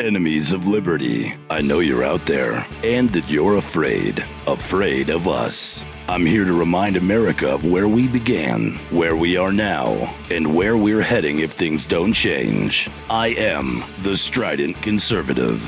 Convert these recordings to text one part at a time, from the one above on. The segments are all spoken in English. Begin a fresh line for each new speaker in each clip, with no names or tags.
Enemies of liberty, I know you're out there and that you're afraid, afraid of us. I'm here to remind America of where we began, where we are now, and where we're heading if things don't change. I am the Strident Conservative.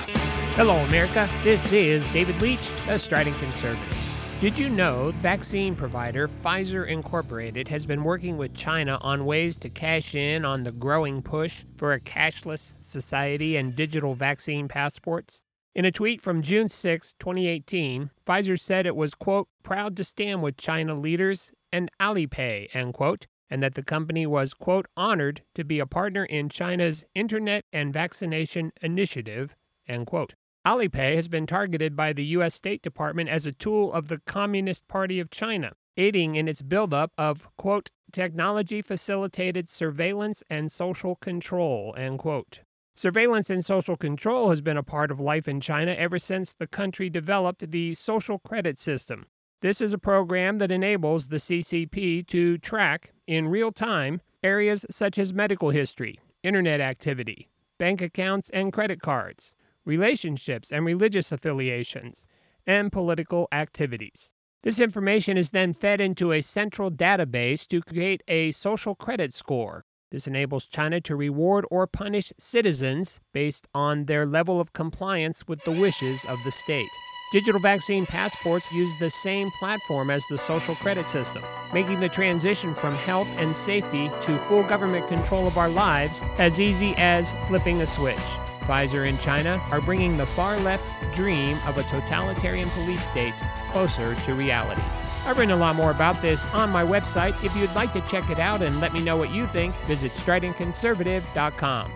Hello, America. This is David Leach, a Strident Conservative. Did you know vaccine provider Pfizer Incorporated has been working with China on ways to cash in on the growing push for a cashless society and digital vaccine passports? In a tweet from June 6, 2018, Pfizer said it was, quote, proud to stand with China leaders and Alipay, end quote, and that the company was, quote, honored to be a partner in China's Internet and Vaccination Initiative, end quote. Alipay has been targeted by the U.S. State Department as a tool of the Communist Party of China, aiding in its buildup of, quote, technology facilitated surveillance and social control, end quote. Surveillance and social control has been a part of life in China ever since the country developed the social credit system. This is a program that enables the CCP to track, in real time, areas such as medical history, internet activity, bank accounts and credit cards, relationships and religious affiliations, and political activities. This information is then fed into a central database to create a social credit score. This enables China to reward or punish citizens based on their level of compliance with the wishes of the state. Digital vaccine passports use the same platform as the social credit system, making the transition from health and safety to full government control of our lives as easy as flipping a switch. Pfizer and China are bringing the far left's dream of a totalitarian police state closer to reality. I've written a lot more about this on my website. If you'd like to check it out and let me know what you think, visit stridentconservative.com.